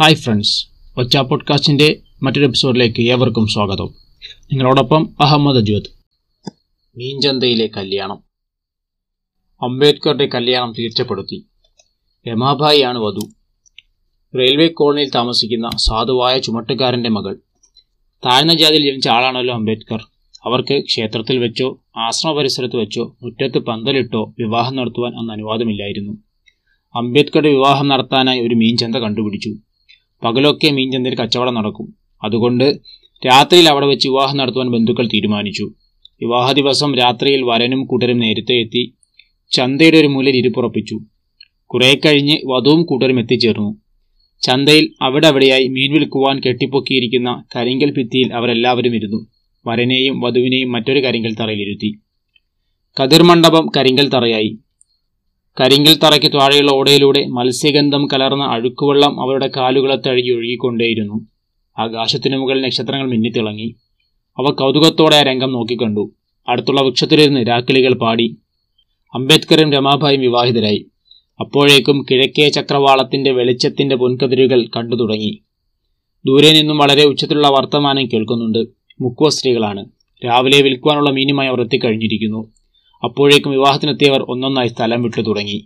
Hi friends ഒച്ച പോഡ്കാസ്റ്റിന്റെ മറ്റൊരു എപ്പിസോഡിലേക്ക് ഏവർക്കും സ്വാഗതം. നിങ്ങളോടൊപ്പം അഹമ്മദ് അജ്വദ് മീൻചന്തയിലെ കല്യാണം. അംബേദ്കറുടെ കല്യാണം തീർച്ചപ്പെടുത്തി. രമാഭായിയാണ് വധു. റെയിൽവേ കോളനിയിൽ താമസിക്കുന്ന സാധുവായ ചുമട്ടുകാരന്റെ മകൾ. താഴ്ന്ന ജാതിയിൽ ജനിച്ച ആളാണല്ലോ അംബേദ്കർ. അവർക്ക് ക്ഷേത്രത്തിൽ വെച്ചോ ആശ്രമ പരിസരത്ത് വെച്ചോ മുറ്റത്ത് പന്തലിട്ടോ വിവാഹം നടത്തുവാൻ അന്ന് അനുവാദമില്ലായിരുന്നു. അംബേദ്കറുടെ വിവാഹം നടത്താനായി ഒരു മീൻചന്ത കണ്ടുപിടിച്ചു. പകലൊക്കെ മീൻചന്തയിൽ കച്ചവടം നടക്കും. അതുകൊണ്ട് രാത്രിയിൽ അവിടെ വെച്ച് വിവാഹം നടത്തുവാൻ ബന്ധുക്കൾ തീരുമാനിച്ചു. വിവാഹ ദിവസം രാത്രിയിൽ വരനും കൂട്ടരും നേരത്തെ എത്തി ചന്തയുടെ ഒരു മൂലയിൽ ഇരുപ്പുറപ്പിച്ചു. കുറെ കഴിഞ്ഞ് വധുവും കൂട്ടരും എത്തിച്ചേർന്നു. ചന്തയിൽ അവിടെ അവിടെയായി മീൻ വിൽക്കുവാൻ കെട്ടിപ്പൊക്കിയിരിക്കുന്ന കരിങ്കൽ ഭിത്തിയിൽ അവരെല്ലാവരും ഇരുന്നു. വരനെയും വധുവിനെയും മറ്റൊരു കരിങ്കൽ തറയിലിരുത്തി. കതിർമണ്ഡപം കരിങ്കൽ തറയായി. കരിങ്കൽ തറയ്ക്ക് താഴെയുള്ള ഓടയിലൂടെ മത്സ്യഗന്ധം കലർന്ന അഴുക്കുവെള്ളം അവരുടെ കാലുകളെ തഴുകി ഒഴുകിക്കൊണ്ടേയിരുന്നു. ആകാശത്തിനു മുകളിൽ നക്ഷത്രങ്ങൾ മിന്നിത്തിളങ്ങി. അവ കൗതുകത്തോടെ ആ രംഗം നോക്കിക്കണ്ടു. അടുത്തുള്ള വൃക്ഷത്തിലിരുന്ന് രാക്കിളികൾ പാടി. അംബേദ്കറും രമാഭായും വിവാഹിതരായി. അപ്പോഴേക്കും കിഴക്കേ ചക്രവാളത്തിന്റെ വെളിച്ചത്തിന്റെ പൊൻകതിരുകൾ കണ്ടു തുടങ്ങി. ദൂരെ നിന്നും വളരെ ഉച്ചത്തിലുള്ള വർത്തമാനം കേൾക്കുന്നുണ്ട്. മുക്കുവ സ്ത്രീകളാണ്. രാവിലെ വിൽക്കുവാനുള്ള മീനുമായി അവർ എത്തിക്കഴിഞ്ഞിരിക്കുന്നു. അപ്പോഴേക്കും വിവാഹത്തിനെത്തിയവർ ഒന്നൊന്നായി സ്ഥലം വിട്ടു തുടങ്ങി